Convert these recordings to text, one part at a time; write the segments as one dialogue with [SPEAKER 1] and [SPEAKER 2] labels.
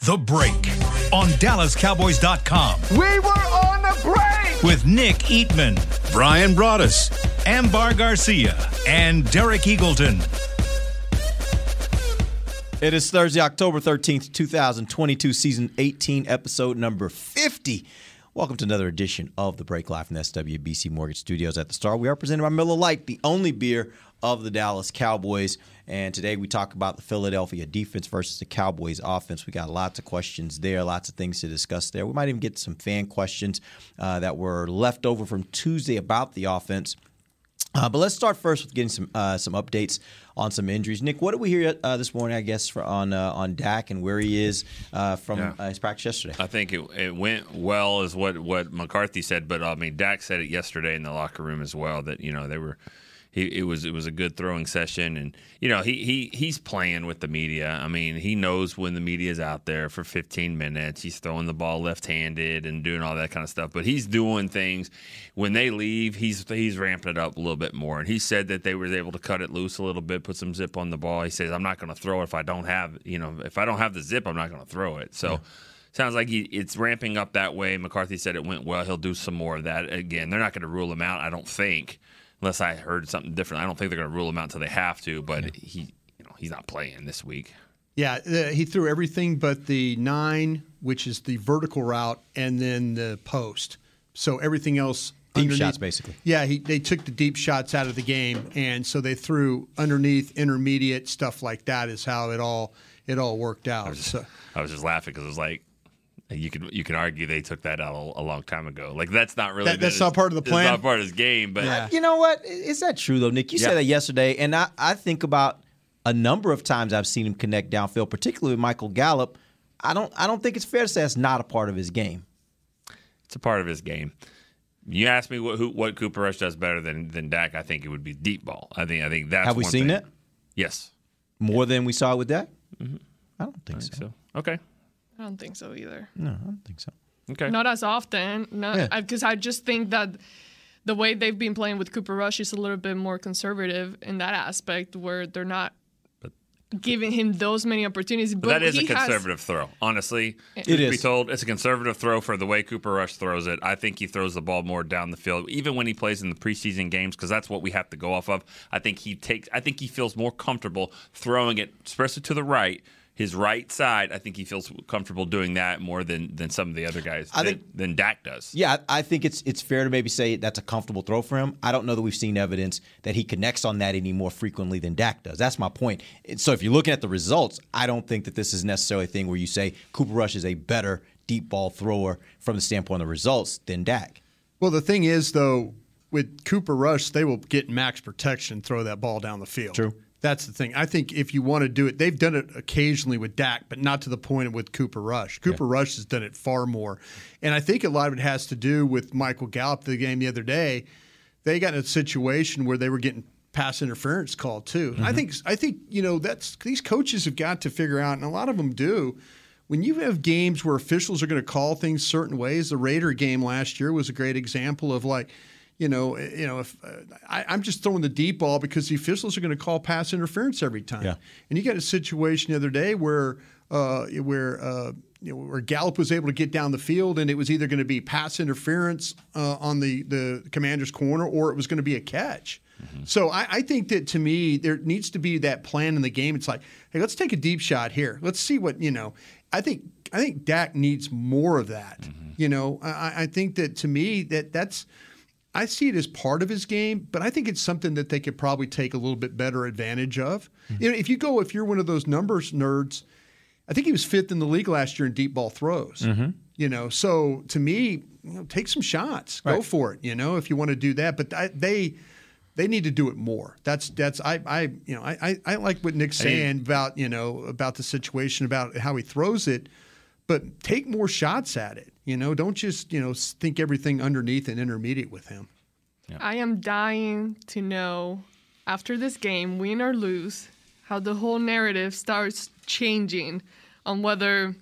[SPEAKER 1] The Break on DallasCowboys.com
[SPEAKER 2] We were on the break!
[SPEAKER 1] with Nick Eatman, Brian Broaddus, Ambar Garcia, and Derek Eagleton.
[SPEAKER 3] It is Thursday, October 13th, 2022, season 18, episode number 50. Welcome to another edition of the Break Live from the SWBC Mortgage Studios at the Star. We are presented by Miller Lite, the only beer of the Dallas Cowboys. And today we talk about the Philadelphia defense versus the Cowboys offense. We got lots of questions there, lots of things to discuss there. We might even get some fan questions uh, that were left over from Tuesday about the offense. Uh, but let's start first with getting some uh, some updates on some injuries. Nick, what did we hear uh, this morning? I guess for, on uh, on Dak and where he is uh, from
[SPEAKER 4] Yeah.
[SPEAKER 3] uh, his practice yesterday.
[SPEAKER 4] I think it, it went well, is what, what McCarthy said. But I mean, Dak said it yesterday in the locker room as well that you know they were. He, it was it was a good throwing session, and you know he, he he's playing with the media. I mean, he knows when the media is out there for 15 minutes. He's throwing the ball left-handed and doing all that kind of stuff. But he's doing things when they leave. He's he's ramping it up a little bit more. And he said that they were able to cut it loose a little bit, put some zip on the ball. He says, "I'm not going to throw it if I don't have you know if I don't have the zip, I'm not going to throw it." So. Sounds like he, it's ramping up that way. McCarthy said it went well. He'll do some more of that. Again, they're not going to rule him out, I don't think, unless I heard something different. I don't think they're going to rule him out until they have to. But he, you know, he's not playing this week.
[SPEAKER 5] Yeah, uh, he threw everything but the nine, which is the vertical route, and then the post. So everything else
[SPEAKER 3] Deep shots, basically.
[SPEAKER 5] Yeah, he, they took the deep shots out of the game, and so they threw underneath, intermediate stuff like that. Is how it all it all worked out. So
[SPEAKER 4] I was just laughing because it was like you could you can argue they took that out a, a long time ago. Like that's not really
[SPEAKER 5] That- that's
[SPEAKER 4] the-
[SPEAKER 5] not part of the
[SPEAKER 4] it's
[SPEAKER 5] plan?
[SPEAKER 4] not part of his game. But
[SPEAKER 5] Yeah.
[SPEAKER 3] You know what? Is that true though, Nick? You
[SPEAKER 4] Yeah.
[SPEAKER 3] said that yesterday, and I, I think about a number of times I've seen him connect downfield, particularly with Michael Gallup. I don't I don't think it's fair to say that's not a part of his game.
[SPEAKER 4] it's a part of his game. You ask me what who, what Cooper Rush does better than than Dak, I think it would be deep ball. I think I think that's
[SPEAKER 3] Have we
[SPEAKER 4] one
[SPEAKER 3] seen
[SPEAKER 4] thing.
[SPEAKER 3] that
[SPEAKER 4] Yes,
[SPEAKER 3] more than we saw with Dak? Mm-hmm. I don't think so.
[SPEAKER 4] so okay,
[SPEAKER 6] I don't think so either.
[SPEAKER 3] No, I don't think so.
[SPEAKER 4] okay.
[SPEAKER 6] Not as often. Not because I just think that the way they've been playing with Cooper Rush is a little bit more conservative in that aspect, where they're not giving him those many opportunities. But,
[SPEAKER 4] But that is a
[SPEAKER 6] he has-
[SPEAKER 4] conservative throw. Honestly,
[SPEAKER 3] It
[SPEAKER 4] truth be told, it's a conservative throw for the way Cooper Rush throws it. I think he throws the ball more down the field, even when he plays in the preseason games, because that's what we have to go off of. I think he takes. I think he feels more comfortable throwing it, especially to the right, his right side. I think he feels comfortable doing that more than than some of the other guys.
[SPEAKER 3] I
[SPEAKER 4] than,
[SPEAKER 3] think-
[SPEAKER 4] than Dak does.
[SPEAKER 3] Yeah, I I think it's it's fair to maybe say that's a comfortable throw for him. I don't know that we've seen evidence that he connects on that any more frequently than Dak does. That's my point. So if you're looking at the results, I don't think that this is necessarily a thing where you say Cooper Rush is a better deep ball thrower from the standpoint of the results than Dak.
[SPEAKER 5] well, the thing is though, with Cooper Rush, they will get max protection, and throw that ball down the field.
[SPEAKER 3] True.
[SPEAKER 5] That's the thing. I think if you want to do it, they've done it occasionally with Dak, but not to the point with Cooper Rush. Cooper Rush has done it far more. And I think a lot of it has to do with Michael Gallup, the game the other day. They got in a situation where they were getting pass interference called too. I mm-hmm. think I think, you know, that's these coaches have got to figure out, and a lot of them do. When you have games where officials are going to call things certain ways, the Raider game last year was a great example of like, you know, you know, if uh, I, I'm just throwing the deep ball because the officials are going to call pass interference every time.
[SPEAKER 3] Yeah.
[SPEAKER 5] And you got a situation the other day where uh, where uh, you know, where Gallup was able to get down the field, and it was either going to be pass interference uh, on the the commander's corner, or it was going to be a catch. So I, I think that to me there needs to be that plan in the game. It's like, hey, let's take a deep shot here. Let's see what you know. I think I think Dak needs more of that. You know, I, I think that to me that that's I see it as part of his game, but I think it's something that they could probably take a little bit better advantage of. You know, if you go, if you're one of those numbers nerds, I think he was fifth in the league last year in deep ball throws. You know, so to me, you know, take some shots, go for it. You know, if you want to do that, but I, they they need to do it more. That's that's I I you know I I, I like what Nick's saying about you know about the situation about how he throws it, but take more shots at it. You know, don't just you know think everything underneath and intermediate with him.
[SPEAKER 6] I am dying to know after this game, win or lose, how the whole narrative starts changing on whether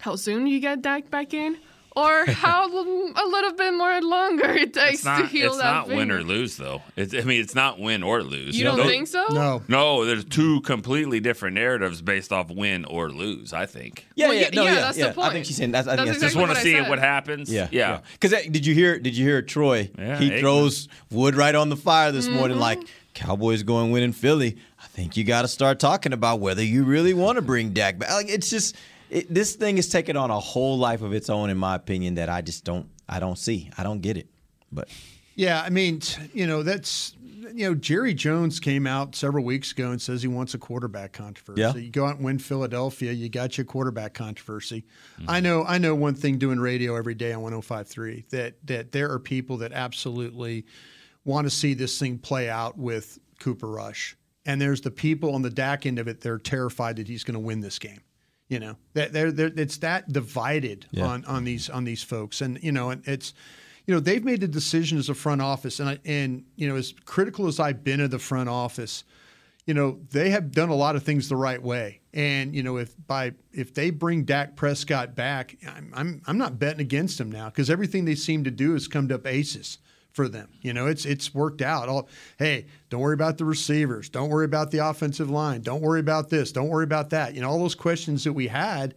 [SPEAKER 6] how soon you get Dak back in or how a little bit more longer it takes
[SPEAKER 4] not,
[SPEAKER 6] to heal that
[SPEAKER 4] it's
[SPEAKER 6] that
[SPEAKER 4] not win or lose, though. It's, I mean, it's not win or lose.
[SPEAKER 6] You don't
[SPEAKER 4] Those-
[SPEAKER 6] think so?
[SPEAKER 5] No.
[SPEAKER 4] No, there's two completely different narratives based off win or lose. I think.
[SPEAKER 3] Yeah,
[SPEAKER 6] Well,
[SPEAKER 3] yeah,
[SPEAKER 6] yeah,
[SPEAKER 3] no,
[SPEAKER 6] yeah,
[SPEAKER 3] yeah,
[SPEAKER 6] that's the
[SPEAKER 3] yeah. I think she's saying that's. I
[SPEAKER 6] That's
[SPEAKER 3] think that's
[SPEAKER 4] Just want to see
[SPEAKER 6] said.
[SPEAKER 4] what happens.
[SPEAKER 3] Yeah,
[SPEAKER 4] yeah.
[SPEAKER 3] Because did you hear? Did you hear Troy?
[SPEAKER 4] Yeah,
[SPEAKER 3] he
[SPEAKER 4] Aikman.
[SPEAKER 3] throws wood right on the fire this
[SPEAKER 6] Mm-hmm.
[SPEAKER 3] morning. Like Cowboys going win in Philly. I think you got to start talking about whether you really want to bring Dak back. Like it's just it, this thing is taking on a whole life of its own, in my opinion. That I just don't. I don't see. I don't get it. But
[SPEAKER 5] Yeah, I mean, you know, that's you know, Jerry Jones came out several weeks ago and says he wants a quarterback controversy.
[SPEAKER 3] Yeah.
[SPEAKER 5] You go out and win Philadelphia, you got your quarterback controversy. Mm-hmm. I know I know one thing doing radio every day on 1053 that that there are people that absolutely want to see this thing play out with Cooper Rush. And there's the people on the Dak end of it, they're terrified that he's going to win this game. You know, that they're, they're, it's that divided
[SPEAKER 3] Yeah.
[SPEAKER 5] on, on these on these folks, and you know, and it's you know they've made the decision as a front office, and I, and you know as critical as I've been of the front office, you know they have done a lot of things the right way, and you know if by if they bring Dak Prescott back, I'm I'm, I'm not betting against them now because everything they seem to do has come up aces for them. You know, it's it's worked out. All hey, don't worry about the receivers. Don't worry about the offensive line. Don't worry about this. Don't worry about that. You know, all those questions that we had,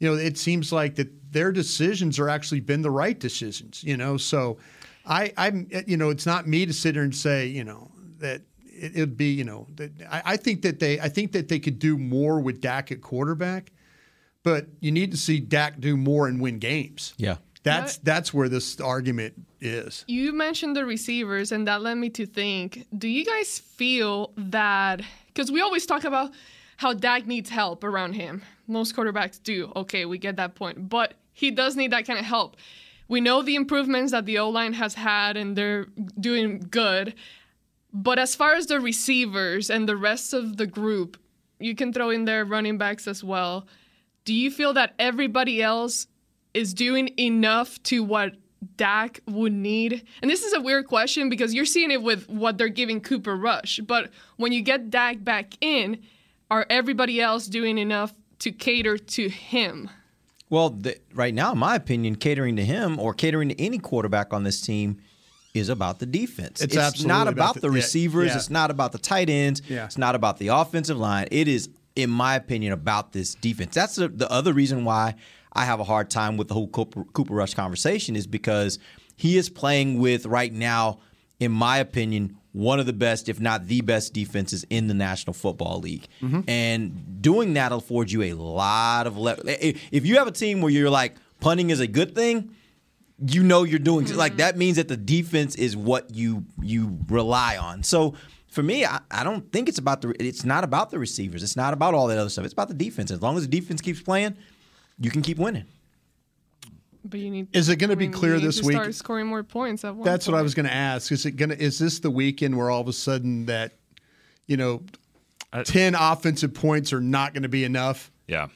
[SPEAKER 5] you know, it seems like that their decisions are actually been the right decisions, you know. So I I'm you know, it's not me to sit here and say, you know, that it, it'd be, you know, that I, I think that they I think that they could do more with Dak at quarterback, but you need to see Dak do more and win games.
[SPEAKER 3] yeah,
[SPEAKER 5] That's that's where this argument is.
[SPEAKER 6] You mentioned the receivers, and that led me to think do you guys feel that? Because we always talk about how Dak needs help around him. Most quarterbacks do. Okay, we get that point. But he does need that kind of help. We know the improvements that the O line has had, and they're doing good. But as far as the receivers and the rest of the group, you can throw in their running backs as well. Do you feel that everybody else is doing enough to what Dak would need? And this is a weird question because you're seeing it with what they're giving Cooper Rush. But when you get Dak back in, are everybody else doing enough to cater to him?
[SPEAKER 3] Well, the, right now, in my opinion, catering to him or catering to any quarterback on this team is about the defense.
[SPEAKER 5] It's
[SPEAKER 3] not about,
[SPEAKER 5] about
[SPEAKER 3] the,
[SPEAKER 5] the-
[SPEAKER 3] receivers.
[SPEAKER 5] yeah.
[SPEAKER 3] It's not about the tight ends.
[SPEAKER 5] Yeah.
[SPEAKER 3] It's not about the offensive line. It is, in my opinion, about this defense. That's the, the other reason why I have a hard time with the whole Cooper, Cooper Rush conversation is because he is playing with right now, in my opinion, one of the best, if not the best, defenses in the National Football League. Mm-hmm. And doing that affords you a lot of. Le- if you have a team where you're like punting is a good thing, you know you're doing like mm-hmm. that means that the defense is what you you rely on. So for me, I, I don't think it's about the it's not about the receivers. It's not about all that other stuff. It's about the defense. As long as the defense keeps playing, you can keep winning.
[SPEAKER 6] But you need.
[SPEAKER 5] Is it gonna be clear this week?
[SPEAKER 6] Start scoring more points. At one
[SPEAKER 5] That's what I was going to ask. Is it going to? Is this the weekend where all of a sudden that, you know, ten offensive points are not going to be enough?
[SPEAKER 4] Yeah.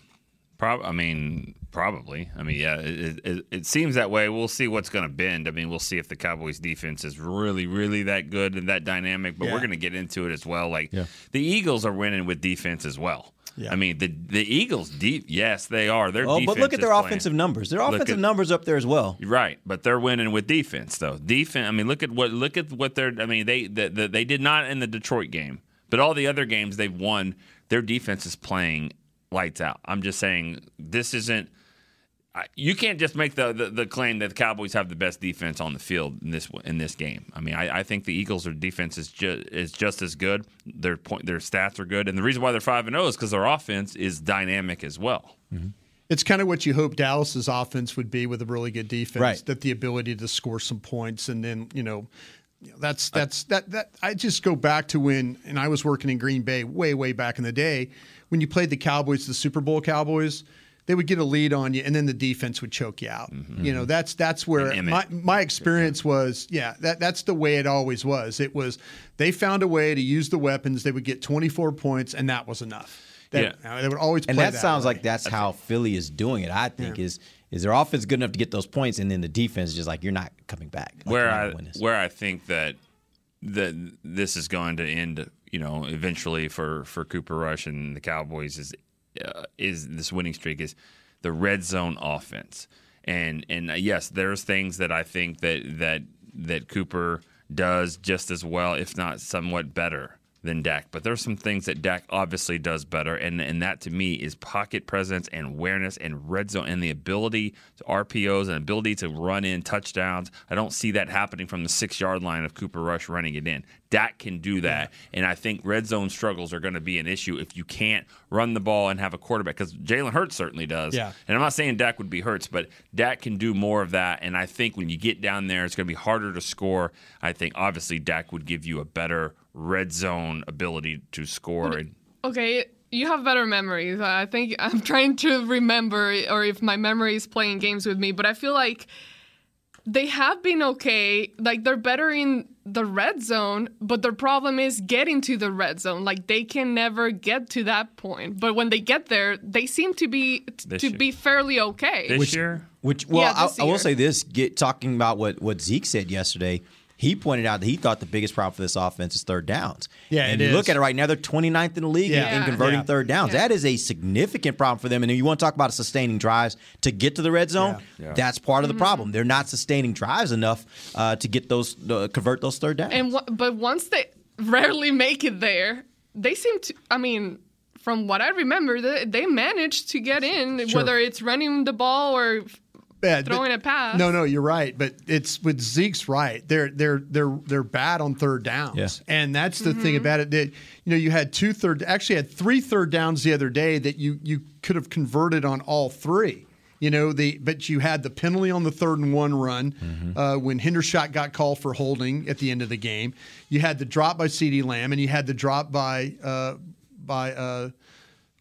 [SPEAKER 4] Prob- I mean, probably. I mean, yeah, it, it, it seems that way. We'll see what's going to bend. I mean, we'll see if the Cowboys defense is really, really that good and that dynamic, but
[SPEAKER 5] Yeah.
[SPEAKER 4] we're going to get into it as well. Like,
[SPEAKER 3] Yeah.
[SPEAKER 4] the Eagles are winning with defense as well.
[SPEAKER 5] Yeah.
[SPEAKER 4] I mean, the the Eagles deep, yes, they are. Their
[SPEAKER 3] Oh, but look at their
[SPEAKER 4] playing.
[SPEAKER 3] offensive numbers. Their offensive
[SPEAKER 4] at-
[SPEAKER 3] numbers up there as well.
[SPEAKER 4] Right, but they're winning with defense though. Defense. I mean, look at what look at what they're. I mean, they the, the, they did not in the Detroit game, but all the other games they've won, their defense is playing lights out. I'm just saying this isn't. I- You can't just make the, the, the claim that the Cowboys have the best defense on the field in this in this game. I mean, I, I think the Eagles' their defense is just is just as good. Their point, their stats are good, and the reason why they're five and zero is because their offense is dynamic as well. Mm-hmm.
[SPEAKER 5] It's kind of what you hope Dallas's offense would be with a really good defense.
[SPEAKER 3] Right.
[SPEAKER 5] That the ability to score some points, and then you know, you know, that's that's that that. I just go back to when, and I was working in Green Bay way way back in the day when you played the Cowboys, the Super Bowl Cowboys. They would get a lead on you, and then the defense would choke you out. Mm-hmm. You know, that's that's where my my experience was. Yeah, that that's the way it always was. It was they found a way to use the weapons. They would get 24 points, and that was enough. That,
[SPEAKER 4] Yeah.
[SPEAKER 5] They would always
[SPEAKER 3] And
[SPEAKER 5] play
[SPEAKER 3] that, sounds
[SPEAKER 5] way.
[SPEAKER 3] like that's how Philly is doing it. I think is is their offense good enough to get those points, and then the defense is just like you're not coming back. Like,
[SPEAKER 4] where I
[SPEAKER 3] gonna win this.
[SPEAKER 4] where I think that that this is going to end, you know, eventually for for Cooper Rush and the Cowboys is uh, is this winning streak is the red zone offense. And and uh, yes, there's things that I think that that that Cooper does just as well, if not somewhat better than Dak. But there's some things that Dak obviously does better, and and that to me is pocket presence and awareness and red zone and the ability to RPOs and ability to run in touchdowns. I don't see that happening from the six yard line of Cooper Rush running it in. Dak can do that, and I think red zone struggles are going to be an issue if you can't run the ball and have a quarterback because Jalen Hurts certainly does.
[SPEAKER 5] Yeah.
[SPEAKER 4] And I'm not saying Dak would be Hurts, but Dak can do more of that. And I think when you get down there, it's going to be harder to score. I think obviously Dak would give you a better red zone ability to score.
[SPEAKER 6] Okay, you have better memories. I think I'm trying to remember, or if my memory is playing games with me, but I feel like they have been okay. Like they're better in the red zone, but their problem is getting to the red zone. Like they can never get to that point. But when they get there, they seem to be
[SPEAKER 4] This
[SPEAKER 6] to
[SPEAKER 4] year.
[SPEAKER 6] be fairly okay.
[SPEAKER 4] this year,
[SPEAKER 3] Which well,
[SPEAKER 6] Yeah,
[SPEAKER 3] I,
[SPEAKER 6] this
[SPEAKER 3] I will say this: get talking about what what Zeke said yesterday. He pointed out that he thought the biggest problem for this offense is third downs.
[SPEAKER 5] Yeah,
[SPEAKER 3] and
[SPEAKER 5] it
[SPEAKER 3] you look at it right now; they're 29th in the league in-
[SPEAKER 5] Yeah.
[SPEAKER 3] in,
[SPEAKER 6] Yeah.
[SPEAKER 3] converting
[SPEAKER 5] Yeah.
[SPEAKER 3] third downs.
[SPEAKER 6] Yeah.
[SPEAKER 3] That is a significant problem for them. And if you want to talk about sustaining drives to get to the red zone, that's part of
[SPEAKER 6] Mm-hmm.
[SPEAKER 3] the problem. They're not sustaining drives enough uh, to get those uh, convert those third downs.
[SPEAKER 6] And wha- but once they rarely make it there, they seem to. I mean, from what I remember, they, they managed to get in, whether it's running the ball or
[SPEAKER 5] Yeah,
[SPEAKER 6] throwing
[SPEAKER 5] but-
[SPEAKER 6] a pass.
[SPEAKER 5] No, no, you're right. But it's with Zeke's right. They're they're they're they're bad on third downs,
[SPEAKER 3] Yeah.
[SPEAKER 5] and that's the thing about it. That you know, you had two third, actually had three third downs the other day that you you could have converted on all three. You know the, but you had the penalty on the third and one run uh, when Hendershot got called for holding at the end of the game. You had the drop by CeeDee Lamb, and you had the drop by uh, by uh,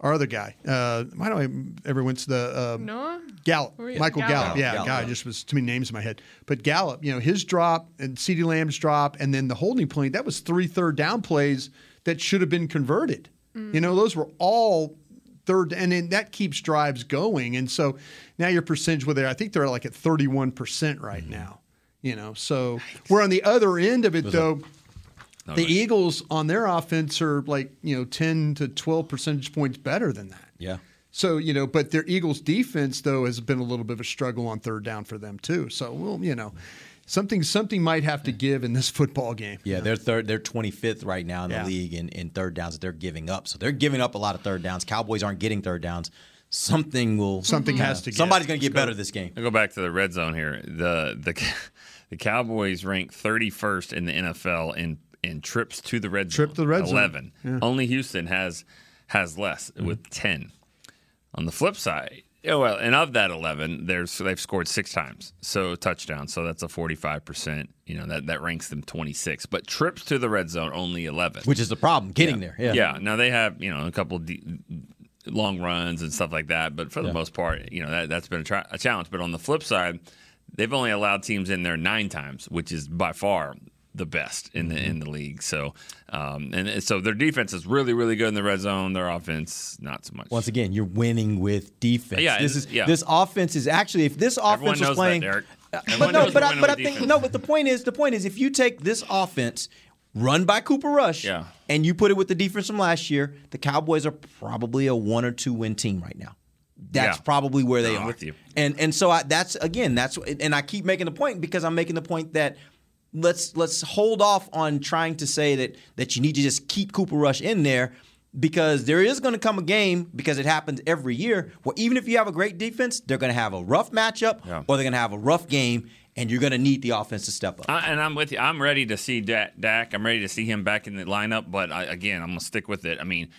[SPEAKER 5] our other guy. Uh, why do I ever went to the uh,
[SPEAKER 6] Noah.
[SPEAKER 5] Gallup, Michael Gallup.
[SPEAKER 6] Gallup.
[SPEAKER 5] Yeah,
[SPEAKER 3] Gallup,
[SPEAKER 5] God, just was too many names in my head. But Gallup, you know, his drop and CeeDee Lamb's drop, and then the holding play. That was three third down plays that should have been converted. You know, those were all third, and then that keeps drives going. And so now your percentage with it, I think they're like at thirty one percent right
[SPEAKER 3] Mm-hmm.
[SPEAKER 5] now. You know, so we're on the other end of it though. The Eagles on their offense are like you know ten to twelve percentage points better than that.
[SPEAKER 3] yeah.
[SPEAKER 5] So you know, but their Eagles defense though has been a little bit of a struggle on third down for them too. So well, you know, something something might have to give in this football game.
[SPEAKER 3] Yeah, they're third. They're 25th right now in
[SPEAKER 5] Yeah.
[SPEAKER 3] the league in, in third downs that they're giving up. So they're giving up a lot of third downs. Cowboys aren't getting third downs. Something will.
[SPEAKER 5] Something has to give.
[SPEAKER 3] Somebody's going to get better this game.
[SPEAKER 4] I'll go back to the red zone here. The the the Cowboys rank 31st in the NFL in in trips to the red
[SPEAKER 5] Trip
[SPEAKER 4] zone.
[SPEAKER 5] to the red zone.
[SPEAKER 4] 11. Only Houston has has less
[SPEAKER 5] Mm-hmm.
[SPEAKER 4] with 10. On the flip side, yeah, well, and of that 11, there's they've scored 6 times. So touchdowns, so that's a 45%, you know, that that ranks them 26. But trips to the red zone only 11.
[SPEAKER 3] Which is the problem, getting there. Yeah.
[SPEAKER 4] Yeah. Now they have you know a couple de- long runs and stuff like that, but for the most part, you know that that's been a, tra- a challenge. But on the flip side, they've only allowed teams in there nine times, which is by far the best in the in the league. So, um, and so their defense is really really good in the red zone. Their offense not so much.
[SPEAKER 3] Once again, you're winning with defense.
[SPEAKER 4] Yeah,
[SPEAKER 3] this is
[SPEAKER 4] yeah.
[SPEAKER 3] this offense is actually if this offense was playing.
[SPEAKER 4] that.
[SPEAKER 3] Uh, but no, but I, but I think
[SPEAKER 4] defense.
[SPEAKER 3] no. But the point is, the point is, if you take this offense run by Cooper Rush,
[SPEAKER 4] Yeah.
[SPEAKER 3] and you put it with the defense from last year, the Cowboys are probably a one or two win team right now. That's
[SPEAKER 4] Yeah.
[SPEAKER 3] probably where they
[SPEAKER 4] No, I'm
[SPEAKER 3] are.
[SPEAKER 4] with you.
[SPEAKER 3] And and so I, that's again that's and I keep making the point because I'm making the point that let's let's hold off on trying to say that that you need to just keep Cooper Rush in there because there is going to come a game because it happens every year where even if you have a great defense, they're going to have a rough matchup
[SPEAKER 4] Yeah.
[SPEAKER 3] or they're going to have a rough game and you're going to need the offense to step up.
[SPEAKER 4] I, and I'm with you. I'm ready to see Dak, Dak. I'm ready to see him back in the lineup. But I, again, I'm gonna stick with it. I mean,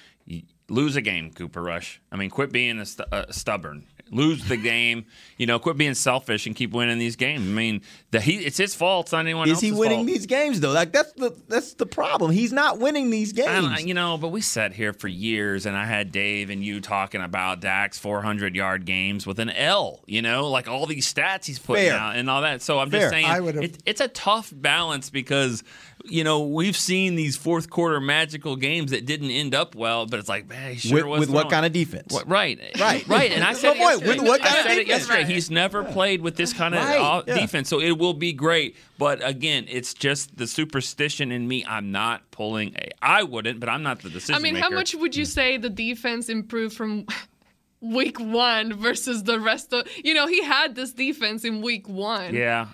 [SPEAKER 4] lose a game, Cooper Rush. I mean, quit being a stu- uh, stubborn. Lose the game. You know, quit being selfish and keep winning these games. I mean, the, he, it's his fault. It's not anyone
[SPEAKER 3] is
[SPEAKER 4] else's
[SPEAKER 3] he winning
[SPEAKER 4] fault.
[SPEAKER 3] these games though? Like that's the that's the problem. He's not winning these games.
[SPEAKER 4] I you know, but we sat here for years, and I had Dave and you talking about Dak's 400 yard games with an L. You know, like all these stats he's putting
[SPEAKER 3] Fair.
[SPEAKER 4] out and all that. So I'm
[SPEAKER 3] Fair.
[SPEAKER 4] just saying,
[SPEAKER 5] I would've-
[SPEAKER 4] it, it's a tough balance because you know, we've seen these fourth quarter magical games that didn't end up well, but it's like, man, he sure
[SPEAKER 3] With-
[SPEAKER 4] was
[SPEAKER 3] with what kind of defense?
[SPEAKER 4] What- right,
[SPEAKER 3] Right.
[SPEAKER 4] right. And I said
[SPEAKER 3] my
[SPEAKER 4] it.
[SPEAKER 3] With
[SPEAKER 4] yesterday.
[SPEAKER 3] what
[SPEAKER 4] I
[SPEAKER 3] kind of
[SPEAKER 4] said it
[SPEAKER 3] defense?
[SPEAKER 4] yesterday. He's never played with this kind of
[SPEAKER 3] Right,
[SPEAKER 4] uh,
[SPEAKER 3] yeah.
[SPEAKER 4] defense, so it will be great. But again, it's just the superstition in me. I'm not pulling a. I wouldn't, but I'm not the decision
[SPEAKER 6] I mean, how much would you say the defense improved from week one versus the rest of? You know, he had this defense in week one.
[SPEAKER 4] Yeah,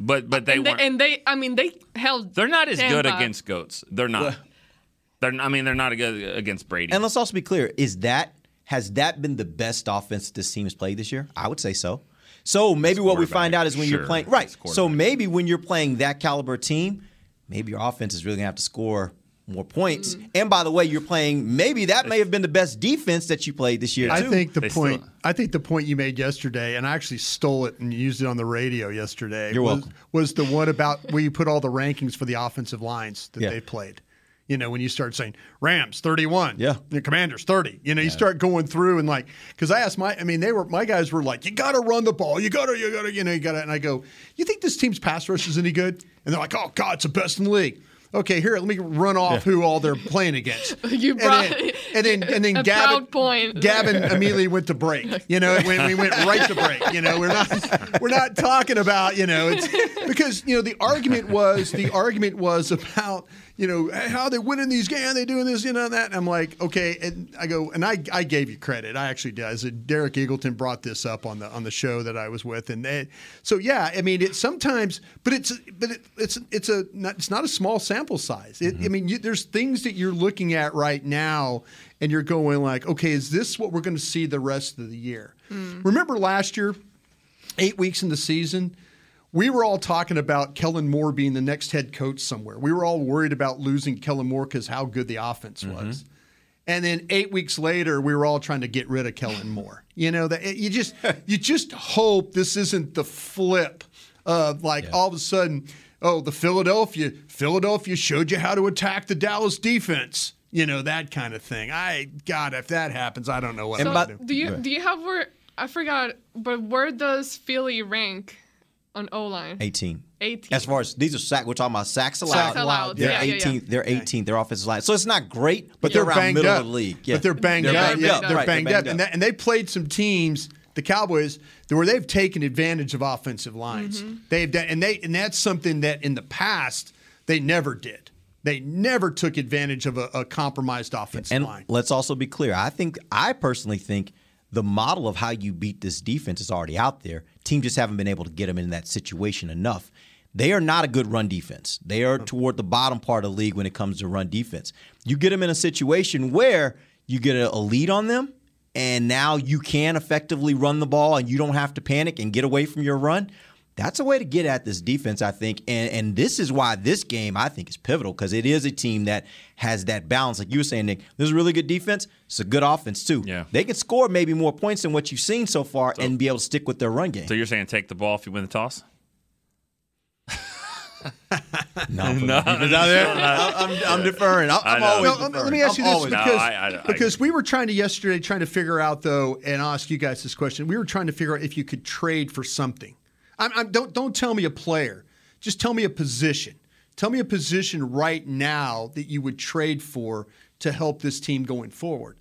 [SPEAKER 4] but but they
[SPEAKER 6] and they,
[SPEAKER 4] weren't.
[SPEAKER 6] and they, I mean, they held.
[SPEAKER 4] they're not as good
[SPEAKER 6] Tampa.
[SPEAKER 4] against goats. They're not. They're. I mean, they're not good against Brady.
[SPEAKER 3] And let's also be clear: is that has that been the best offense this team has played this year? I would say so. So maybe what we find out is when you're playing right. So maybe when you're playing that caliber team, maybe your offense is really gonna have to score more points.
[SPEAKER 6] Mm.
[SPEAKER 3] And by the way, you're playing maybe that may have been the best defense that you played this year too.
[SPEAKER 5] I think the
[SPEAKER 4] They
[SPEAKER 5] point.
[SPEAKER 4] still-
[SPEAKER 5] I think the point you made yesterday, and I actually stole it and used it on the radio yesterday.
[SPEAKER 3] You're
[SPEAKER 5] was,
[SPEAKER 3] welcome.
[SPEAKER 5] Was the one about where you put all the rankings for the offensive lines that
[SPEAKER 3] Yeah.
[SPEAKER 5] they played. You know, when you start saying Rams 31,
[SPEAKER 3] Yeah.
[SPEAKER 5] the Commanders 30. You know, you start going through and like, because I asked my, I mean, they were my guys were like, you got to run the ball, you got to, you got to, you know, you got to. And I go, you think this team's pass rush is any good? And they're like, oh God, it's the best in the league. Okay, here, let me run off who all they're playing against.
[SPEAKER 6] You
[SPEAKER 5] And
[SPEAKER 6] brought
[SPEAKER 5] then- and then and then
[SPEAKER 6] a
[SPEAKER 5] Gavin
[SPEAKER 6] proud point.
[SPEAKER 5] Gavin immediately went to break. You know, when we went right to break. You know, we're not we're not talking about you know it's because you know the argument was the argument was about you know how they winning these games, they doing this, you know that. And I'm like, okay, and I go and I I gave you credit. I actually did. I said Derek Eagleton brought this up on the on the show that I was with, and they, so yeah, I mean it's sometimes, but it's but it, it's it's a not, it's not a small sample size. It, I mm-hmm. mean, you, there's things that you're looking at right now, and you're going like, okay, is this what we're going to see the rest of the year? Hmm. Remember last year, eight weeks in the season, we were all talking about Kellen Moore being the next head coach somewhere. We were all worried about losing Kellen Moore because how good the offense mm-hmm. was. And then eight weeks later, we were all trying to get rid of Kellen Moore. You know that you just you just hope this isn't the flip of like all of a sudden, oh, the Philadelphia Philadelphia showed you how to attack the Dallas defense. You know that kind of thing. I God, if that happens, I don't know what
[SPEAKER 3] And
[SPEAKER 5] I'm gonna do.
[SPEAKER 6] Do you do you have where I forgot, but where does Philly rank on O line?
[SPEAKER 3] 18.
[SPEAKER 6] 18.
[SPEAKER 3] As far as these are sack, we're talking about sacks allowed.
[SPEAKER 6] Sacks allowed,
[SPEAKER 3] They're
[SPEAKER 6] yeah, yeah, yeah.
[SPEAKER 3] 18th. They're 18th. Their offensive line. So it's not great, but,
[SPEAKER 5] but they're
[SPEAKER 3] around
[SPEAKER 5] banged
[SPEAKER 3] middle
[SPEAKER 5] up.
[SPEAKER 3] of the league. Yeah.
[SPEAKER 5] But they're banged
[SPEAKER 3] They're
[SPEAKER 5] up.
[SPEAKER 3] banged
[SPEAKER 5] yeah,
[SPEAKER 3] up.
[SPEAKER 5] they're
[SPEAKER 3] Right,
[SPEAKER 5] banged,
[SPEAKER 3] they're
[SPEAKER 5] up, and, that, and they played some teams, the Cowboys, where they've taken advantage of offensive lines.
[SPEAKER 6] Mm-hmm.
[SPEAKER 5] They've done, and they and that's something that in the past they never did. They never took advantage of a, a compromised offensive
[SPEAKER 3] And
[SPEAKER 5] line.
[SPEAKER 3] let's also be clear. I think I personally think the model of how you beat this defense is already out there. Teams just haven't been able to get them in that situation enough. They are not a good run defense. They are toward the bottom part of the league when it comes to run defense. You get them in a situation where you get a, a lead on them, and now you can effectively run the ball, and you don't have to panic and get away from your run. That's a way to get at this defense, I think. And and this is why this game I think is pivotal because it is a team that has that balance. Like you were saying, Nick, this is a really good defense. It's a good offense too.
[SPEAKER 4] Yeah.
[SPEAKER 3] They can score maybe more points than what you've seen so far and be able to stick with their run game.
[SPEAKER 4] so you're saying take the ball if you win the toss?
[SPEAKER 3] no,
[SPEAKER 4] No,
[SPEAKER 3] I'm, I'm deferring. I'm,
[SPEAKER 4] I
[SPEAKER 3] I'm always
[SPEAKER 5] No, let, me-
[SPEAKER 3] deferring.
[SPEAKER 5] let me ask you this
[SPEAKER 3] always
[SPEAKER 4] No,
[SPEAKER 5] because,
[SPEAKER 4] I- I- I-
[SPEAKER 5] because we were trying to yesterday trying to figure out though and ask you guys this question. We were trying to figure out if you could trade for something. I'm, I'm, don't don't tell me a player. Just tell me a position. Tell me a position right now that you would trade for to help this team going forward.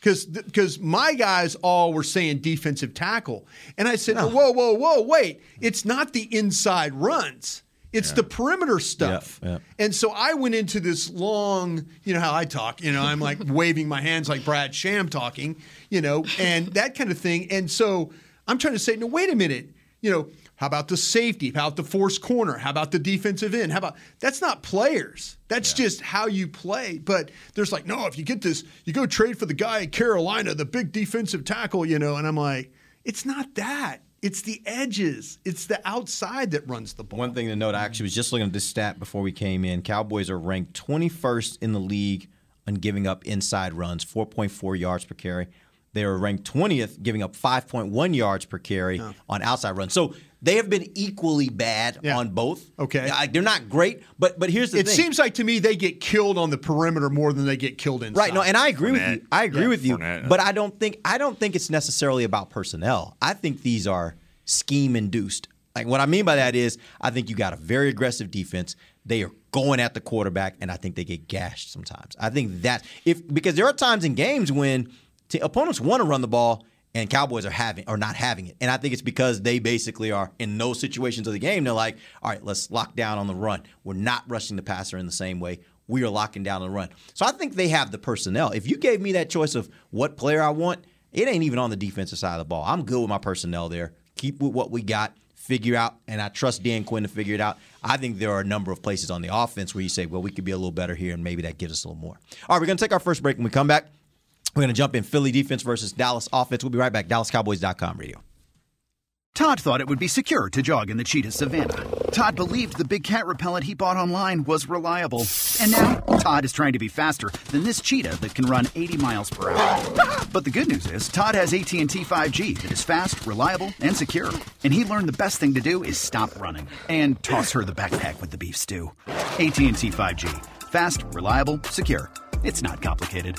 [SPEAKER 5] Because because my guys all were saying defensive tackle, and I said, whoa whoa whoa wait, it's not the inside runs. It's the perimeter stuff.
[SPEAKER 3] Yeah, yeah.
[SPEAKER 5] And so I went into this long, you know how I talk, you know, I'm like waving my hands like Brad Sham talking, you know, and that kind of thing. And so I'm trying to say, no, wait a minute, you know, how about the safety? How about the force corner? How about the defensive end? How about that's not players. That's just how you play. But there's like, no, if you get this, you go trade for the guy at Carolina, the big defensive tackle, you know, and I'm like, it's not that. It's the edges. It's the outside that runs the ball.
[SPEAKER 3] One thing to note, I actually was just looking at this stat before we came in. Cowboys are ranked 21st in the league on giving up inside runs, 4.4 yards per carry. They are ranked 20th, giving up 5.1 yards per carry on outside runs. So they have been equally bad
[SPEAKER 5] Yeah.
[SPEAKER 3] on both.
[SPEAKER 5] Okay.
[SPEAKER 3] Like, they're not great, but but here's the
[SPEAKER 5] It
[SPEAKER 3] thing.
[SPEAKER 5] It seems like to me they get killed on the perimeter more than they get killed inside.
[SPEAKER 3] Right. No, and I agree with you. I agree
[SPEAKER 4] Yeah,
[SPEAKER 3] with you.
[SPEAKER 4] Fournette.
[SPEAKER 3] But I don't think I don't think it's necessarily about personnel. I think these are scheme induced. Like what I mean by that is, I think you got a very aggressive defense. They are going at the quarterback, and I think they get gashed sometimes. I think that if because there are times in games when t- opponents want to run the ball and Cowboys are having or not having it. And I think it's because they basically are in those situations of the game. They're like, all right, let's lock down on the run. We're not rushing the passer in the same way. We are locking down the run. So I think they have the personnel. If you gave me that choice of what player I want, it ain't even on the defensive side of the ball. I'm good with my personnel there. Keep with what we got. Figure out, and I trust Dan Quinn to figure it out. I think there are a number of places on the offense where you say, well, we could be a little better here, and maybe that gives us a little more. All right, we're going to take our first break. When we come back, we're going to jump in Philly defense versus Dallas offense. We'll be right back. DallasCowboys.com radio.
[SPEAKER 7] Todd thought it would be secure to jog in the cheetah savannah. Todd believed the big cat repellent he bought online was reliable. And now, Todd is trying to be faster than this cheetah that can run 80 miles per hour. But the good news is, Todd has AT&T 5G that is fast, reliable, and secure. And he learned the best thing to do is stop running and toss her the backpack with the beef stew. AT&T 5G. Fast, reliable, secure. It's not complicated.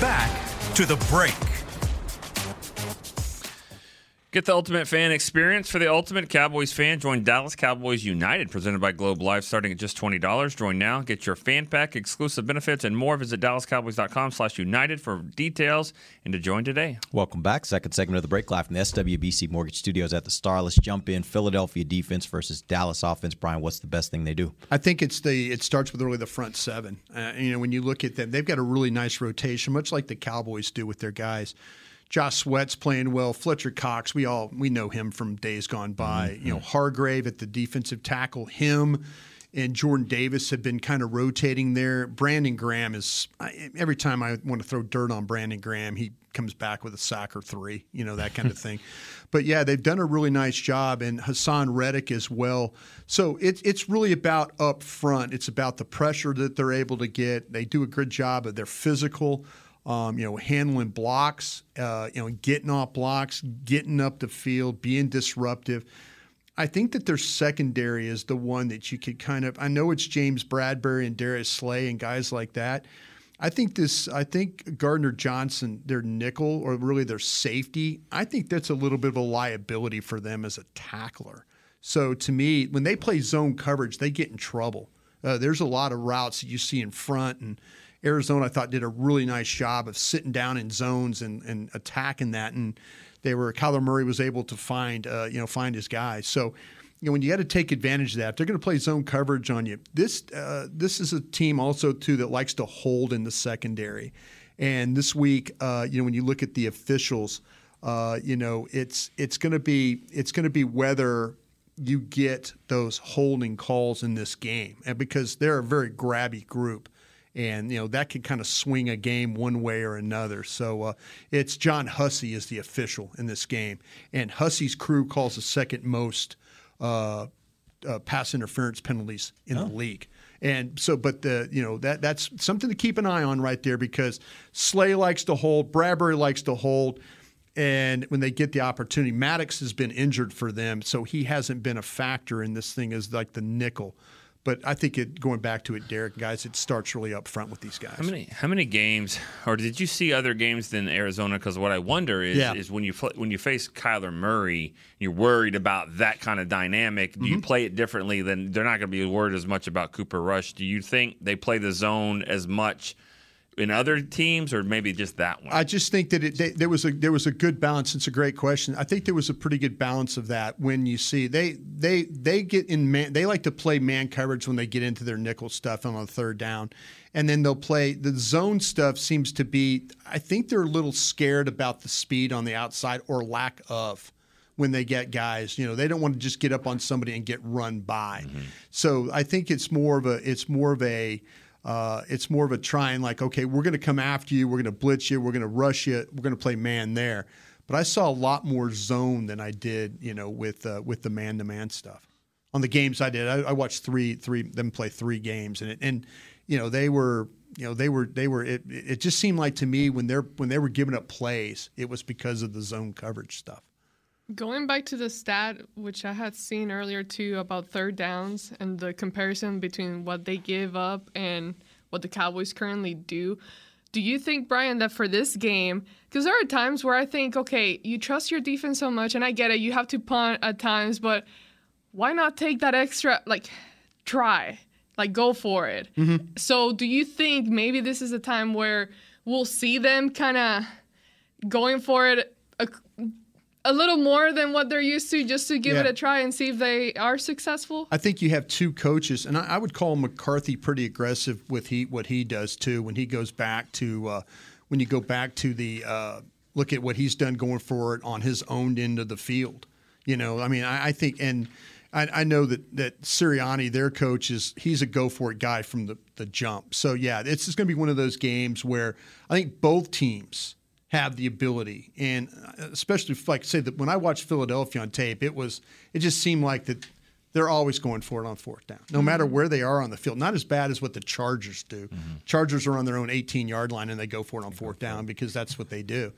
[SPEAKER 1] Back to the break.
[SPEAKER 4] Get the ultimate fan experience for the ultimate Cowboys fan. Join Dallas Cowboys United, presented by Globe Life, starting at just twenty dollars. Join now. Get your fan pack, exclusive benefits, and more. Visit DallasCowboys.com/united for details and to join today.
[SPEAKER 3] Welcome back. Second segment of the break live from the SWBC Mortgage Studios at the Star. Let's jump in. Philadelphia defense versus Dallas offense. Brian, what's the best thing they do?
[SPEAKER 5] I think it's the it starts with really the front seven. Uh, you know, when you look at them, they've got a really nice rotation, much like the Cowboys do with their guys. Josh Sweat's playing well. Fletcher Cox, we all we know him from days gone by. Mm-hmm. You know, Hargrave at the defensive tackle, him and Jordan Davis have been kind of rotating there. Brandon Graham is every time I want to throw dirt on Brandon Graham, he comes back with a sack or three, you know, that kind of thing. But yeah, they've done a really nice job, and Haason Reddick as well. So it's it's really about up front. It's about the pressure that they're able to get. They do a good job of their physical um, you know, handling blocks, uh, you know, getting off blocks, getting up the field, being disruptive. I think that their secondary is the one that you could kind of. I know it's James Bradberry and Darius Slay and guys like that. I think this. I think Gardner Johnson, their nickel or really their safety. I think that's a little bit of a liability for them as a tackler. So to me, when they play zone coverage, they get in trouble. Uh, there's a lot of routes that you see in front and Arizona, I thought, did a really nice job of sitting down in zones and, and attacking that. And they were Kyler Murray was able to find uh, you know find his guys. So you know when you got to take advantage of that, they're going to play zone coverage on you. This uh, this is a team also too that likes to hold in the secondary. And this week, uh, you know, when you look at the officials, uh, you know, it's it's going to be it's going to be whether you get those holding calls in this game, and because they're a very grabby group, and you know that can kind of swing a game one way or another. So uh, it's John Hussey is the official in this game, and Hussey's crew calls the second most uh, uh, pass interference penalties in the league. And so, but the you know that that's something to keep an eye on right there because Slay likes to hold, Bradberry likes to hold, and when they get the opportunity, Maddox has been injured for them, so he hasn't been a factor in this thing as like the nickel. But I think it going back to it, Derek, guys, it starts really up front with these guys.
[SPEAKER 4] How many how many games, or did you see other games than Arizona? Because what I wonder is
[SPEAKER 5] Yeah.
[SPEAKER 4] is when you when you face Kyler Murray, you're worried about that kind of dynamic. Do you
[SPEAKER 5] Mm-hmm.
[SPEAKER 4] play it differently? Then they're not going to be worried as much about Cooper Rush. Do you think they play the zone as much in other teams, or maybe just that one?
[SPEAKER 5] I just think that it, they, there was a there was a good balance. It's a great question. I think there was a pretty good balance of that when you see they they they get in man they like to play man coverage when they get into their nickel stuff on the third down, and then they'll play the zone stuff. Seems to be I think they're a little scared about the speed on the outside or lack of when they get guys. You know they don't want to just get up on somebody and get run by. Mm-hmm. So I think it's more of a it's more of a uh, it's more of a trying like, okay, we're going to come after you, we're going to blitz you, we're going to rush you, we're going to play man there. But I saw a lot more zone than I did, you know, with uh, with the man to man stuff. On the games I did, I, I watched three three them play three games, and it, and you know they were you know they were they were it, it just seemed like to me when they're when they were giving up plays, it was because of the zone coverage stuff.
[SPEAKER 6] Going back to the stat, which I had seen earlier too, about third downs and the comparison between what they give up and what the Cowboys currently do. Do you think, Brian, that for this game, because there are times where I think, okay, you trust your defense so much, and I get it, you have to punt at times, but why not take that extra, like, try, like, go for it? Mm-hmm. So, do you think maybe this is a time where we'll see them kind of going for it a, little more than what they're used to just to give it a try and see if they are successful?
[SPEAKER 5] I think you have two coaches, and I, I would call McCarthy pretty aggressive with he what he does too. When he goes back to uh, when you go back to the uh, look at what he's done going forward on his own end of the field. You know, I mean, I, I think, and I, I know that that Sirianni, their coach, is he's a go for it guy from the the jump. So yeah, it's just going to be one of those games where I think both teams have the ability, and uh, especially if, like say that when I watched Philadelphia on tape, it was it just seemed like that they're always going for it on fourth down, no matter where they are on the field. Not as bad as what the Chargers do. Chargers are on their own 18 yard line and they go for it on fourth down because that's what they do.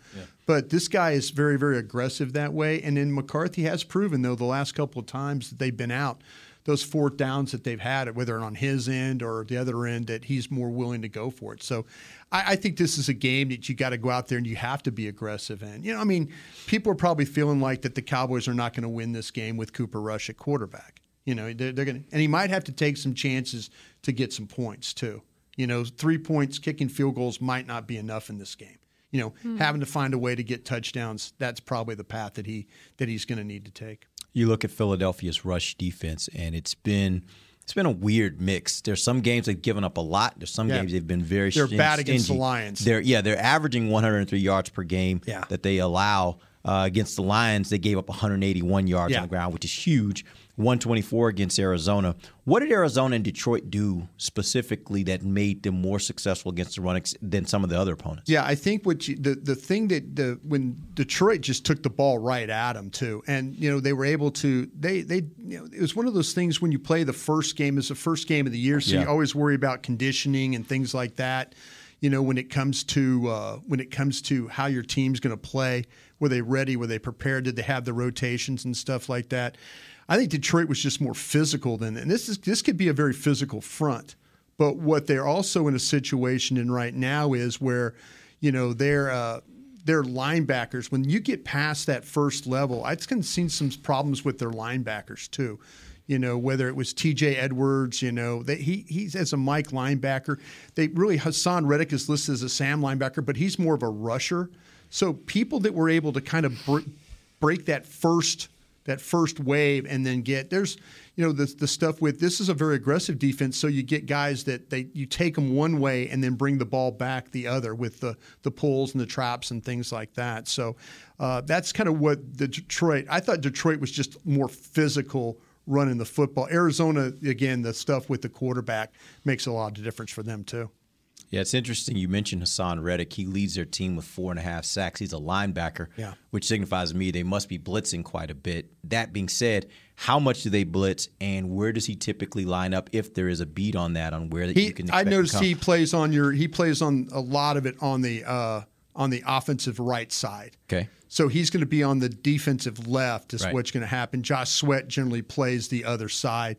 [SPEAKER 5] But this guy is very, very aggressive that way. And then McCarthy has proven, though, the last couple of times that they've been out, those fourth downs that they've had, whether on his end or the other end, that he's more willing to go for it. So I, I think this is a game that you got to go out there and you have to be aggressive in. You know, I mean, people are probably feeling like that the Cowboys are not going to win this game with Cooper Rush at quarterback. You know, they're, they're going to, and he might have to take some chances to get some points too. You know, three points, kicking field goals might not be enough in this game. You know,
[SPEAKER 3] Hmm.
[SPEAKER 5] having to find a way to get touchdowns, that's probably the path that he that he's going to need to take.
[SPEAKER 3] You look at Philadelphia's rush defense, and it's been it's been a weird mix. There's some games they've given up a lot. There's some
[SPEAKER 5] Yeah.
[SPEAKER 3] games they've been very
[SPEAKER 5] They're
[SPEAKER 3] stin-
[SPEAKER 5] bad against the. Lions.
[SPEAKER 3] They're yeah, they're averaging 103 yards per game
[SPEAKER 5] Yeah.
[SPEAKER 3] that they allow. Uh, against the Lions, they gave up 181 yards
[SPEAKER 5] Yeah.
[SPEAKER 3] on the ground, which is huge. 124 against Arizona. What did Arizona and Detroit do specifically that made them more successful against the run than some of the other opponents?
[SPEAKER 5] Yeah, I think what you, the the thing that the when Detroit just took the ball right at them too, and you know they were able to they they you know it was one of those things when you play the first game is the first game of the year, so
[SPEAKER 3] Yeah.
[SPEAKER 5] you always worry about conditioning and things like that. You know when it comes to uh, when it comes to how your team's going to play, were they ready? Were they prepared? Did they have the rotations and stuff like that? I think Detroit was just more physical than, and this is this could be a very physical front. But what they're also in a situation in right now is where, you know, they're uh, their linebackers. When you get past that first level, I've seen some problems with their linebackers too. You know, whether it was T.J. Edwards, you know, they, he he's as a Mike linebacker. They really Haason Reddick is listed as a Sam linebacker, but he's more of a rusher. So people that were able to kind of br- break that first that first wave and then get there's you know the the stuff with this is a very aggressive defense so you get guys that they you take them one way and then bring the ball back the other with the the pulls and the traps and things like that so uh, that's kind of what the Detroit I thought Detroit was just more physical running the football Arizona again the stuff with the quarterback makes a lot of difference for them too.
[SPEAKER 3] Yeah, it's interesting. You mentioned Haason Reddick. He leads their team with four and a half sacks. He's a linebacker,
[SPEAKER 5] Yeah.
[SPEAKER 3] which signifies to me they must be blitzing quite a bit. That being said, how much do they blitz, and where does he typically line up if there is a beat on that on where that
[SPEAKER 5] He,
[SPEAKER 3] you can?
[SPEAKER 5] I noticed he plays on your he plays on a lot of it on the uh, on the offensive right side.
[SPEAKER 3] Okay.
[SPEAKER 5] So he's going to be on the defensive left. Is
[SPEAKER 3] Right.
[SPEAKER 5] what's going to happen. Josh Sweat generally plays the other side.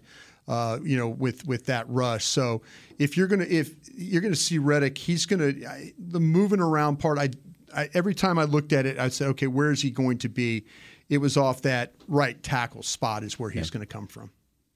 [SPEAKER 5] Uh, you know, with with that rush. So if you're gonna if you're gonna see Reddick, he's gonna I, the moving around part. I, I every time I looked at it, I said, okay, where is he going to be? It was off that right tackle spot is where he's going to come from.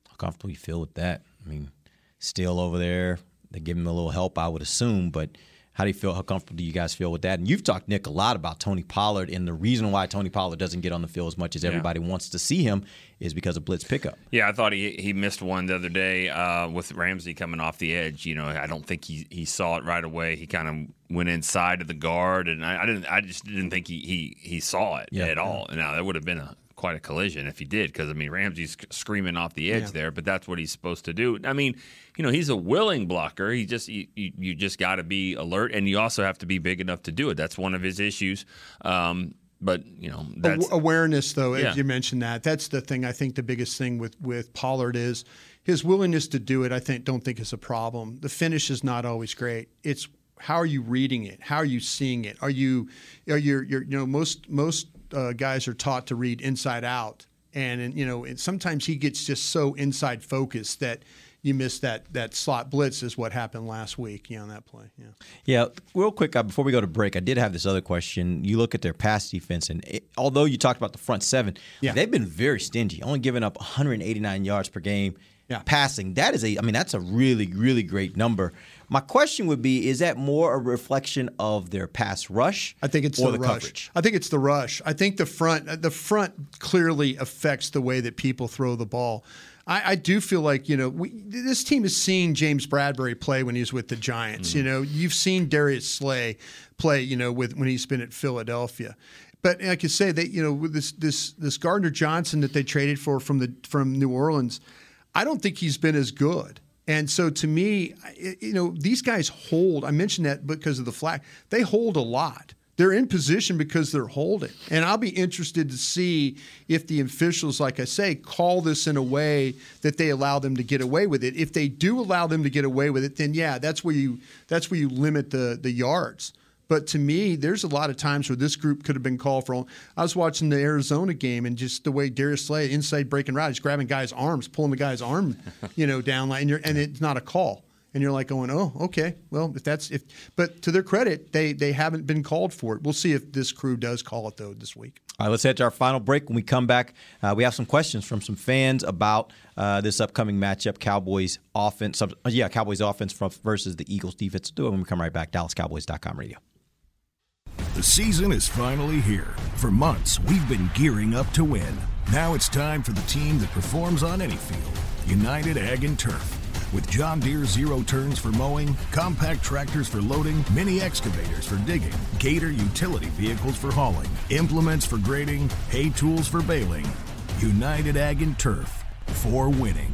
[SPEAKER 3] How comfortable you feel with that? I mean, still over there. They give him a little help, I would assume, but how do you feel? How comfortable do you guys feel with that? And you've talked, Nick, a lot about Tony Pollard, and the reason why Tony Pollard doesn't get on the field as much as
[SPEAKER 4] Yeah.
[SPEAKER 3] everybody wants to see him is because of blitz pickup.
[SPEAKER 4] Yeah, I thought he he missed one the other day uh, with Ramsey coming off the edge. You know, I don't think he, he saw it right away. He kind of went inside of the guard, and I, I didn't. I just didn't think he he, he saw it
[SPEAKER 3] Yeah.
[SPEAKER 4] at all. Now that would have been a quite a collision if he did, because I mean Ramsey's screaming off the edge
[SPEAKER 5] Yeah.
[SPEAKER 4] there, but that's what he's supposed to do. I mean, you know, he's a willing blocker. He just you, you, just got to be alert, and you also have to be big enough to do it. That's one of his issues. Um, but you know, that's
[SPEAKER 5] awareness, though,
[SPEAKER 4] Yeah.
[SPEAKER 5] as you mentioned that, that's the thing. I think the biggest thing with with Pollard is his willingness to do it. I think don't think is a problem. The finish is not always great. It's how are you reading it? How are you seeing it? Are you are you you know most most uh, guys are taught to read inside out, and, and you know and sometimes he gets just so inside focused that you miss that that slot blitz is what happened last week. You know, on that play. Yeah.
[SPEAKER 3] Yeah, real quick uh, before we go to break, I did have this other question. You look at their pass defense, and it, although you talked about the front seven,
[SPEAKER 5] Yeah.
[SPEAKER 3] they've been very stingy, only giving up 189 yards per game
[SPEAKER 5] Yeah.
[SPEAKER 3] passing. That is a, I mean, that's a really, really great number. My question would be: Is that more a reflection of their pass rush?
[SPEAKER 5] I think it's
[SPEAKER 3] or
[SPEAKER 5] the,
[SPEAKER 3] the,
[SPEAKER 5] rush.
[SPEAKER 3] coverage.
[SPEAKER 5] I think it's the rush. I think the front the front clearly affects the way that people throw the ball. I, I do feel like you know we, this team has seen James Bradberry play when he was with the Giants. Mm. You know, you've seen Darius Slay play. You know, with when he's been at Philadelphia. But like you say, that you know with this this this Gardner Johnson that they traded for from the from New Orleans, I don't think he's been as good. And so to me, you know, these guys hold. I mentioned that because of the flag. They hold a lot. They're in position because they're holding. And I'll be interested to see if the officials, like I say, call this in a way that they allow them to get away with it. If they do allow them to get away with it, then yeah, that's where you that's where you limit the the yards. But to me, there's a lot of times where this group could have been called for. I was watching the Arizona game and just the way Darius Slay inside breaking route, he's grabbing guys' arms, pulling the guy's arm, you know, down line, and, you're, and it's not a call. And you're like going, oh, okay, well, if that's if. But to their credit, they they haven't been called for it. We'll see if this crew does call it though this week.
[SPEAKER 3] All right, let's head to our final break. When we come back, uh, we have some questions from some fans about uh, this upcoming matchup: Cowboys offense. uh, Yeah, Cowboys offense from, versus the Eagles defense. Do it when we come right back. DallasCowboys.com radio.
[SPEAKER 8] The season is finally here. For months, we've been gearing up to win. Now it's time for the team that performs on any field United Ag and Turf. With John Deere zero turns for mowing, compact tractors for loading, mini excavators for digging, Gator utility vehicles for hauling, implements for grading, hay tools for baling. United Ag and Turf for winning.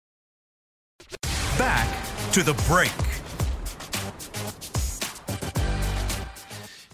[SPEAKER 1] to the break.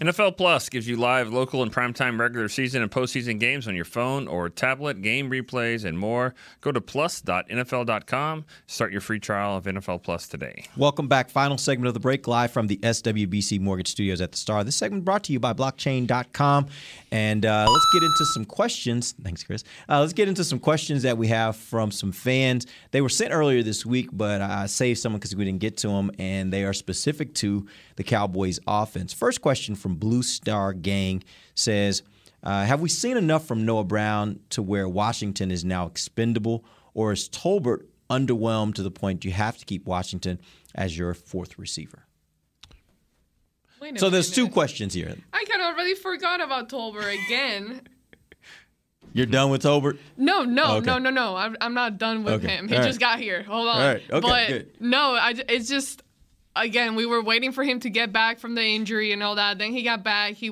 [SPEAKER 4] NFL Plus gives you live, local, and primetime regular season and postseason games on your phone or tablet, game replays, and more. Go to plus.nfl.com. Start your free trial of NFL Plus today.
[SPEAKER 3] Welcome back. Final segment of the break, live from the SWBC Mortgage Studios at the Star. This segment brought to you by blockchain.com. And uh, let's get into some questions. Thanks, Chris. Uh, let's get into some questions that we have from some fans. They were sent earlier this week, but I saved some because we didn't get to them, and they are specific to the Cowboys offense. First question from Blue Star Gang says, uh, have we seen enough from Noah Brown to where Washington is now expendable, or is Tolbert underwhelmed to the point you have to keep Washington as your fourth receiver?
[SPEAKER 6] A
[SPEAKER 3] So there's
[SPEAKER 6] minute.
[SPEAKER 3] two questions here.
[SPEAKER 6] I kind of already forgot about Tolbert again.
[SPEAKER 3] You're done with Tolbert?
[SPEAKER 6] No, no,
[SPEAKER 3] Okay.
[SPEAKER 6] no, no, no. I'm, I'm not done with
[SPEAKER 3] Okay.
[SPEAKER 6] him. He
[SPEAKER 3] All
[SPEAKER 6] just
[SPEAKER 3] right.
[SPEAKER 6] got here. Hold on.
[SPEAKER 3] All right. Okay,
[SPEAKER 6] but
[SPEAKER 3] good.
[SPEAKER 6] no, I, it's just again we were waiting for him to get back from the injury and all that. Then he got back. He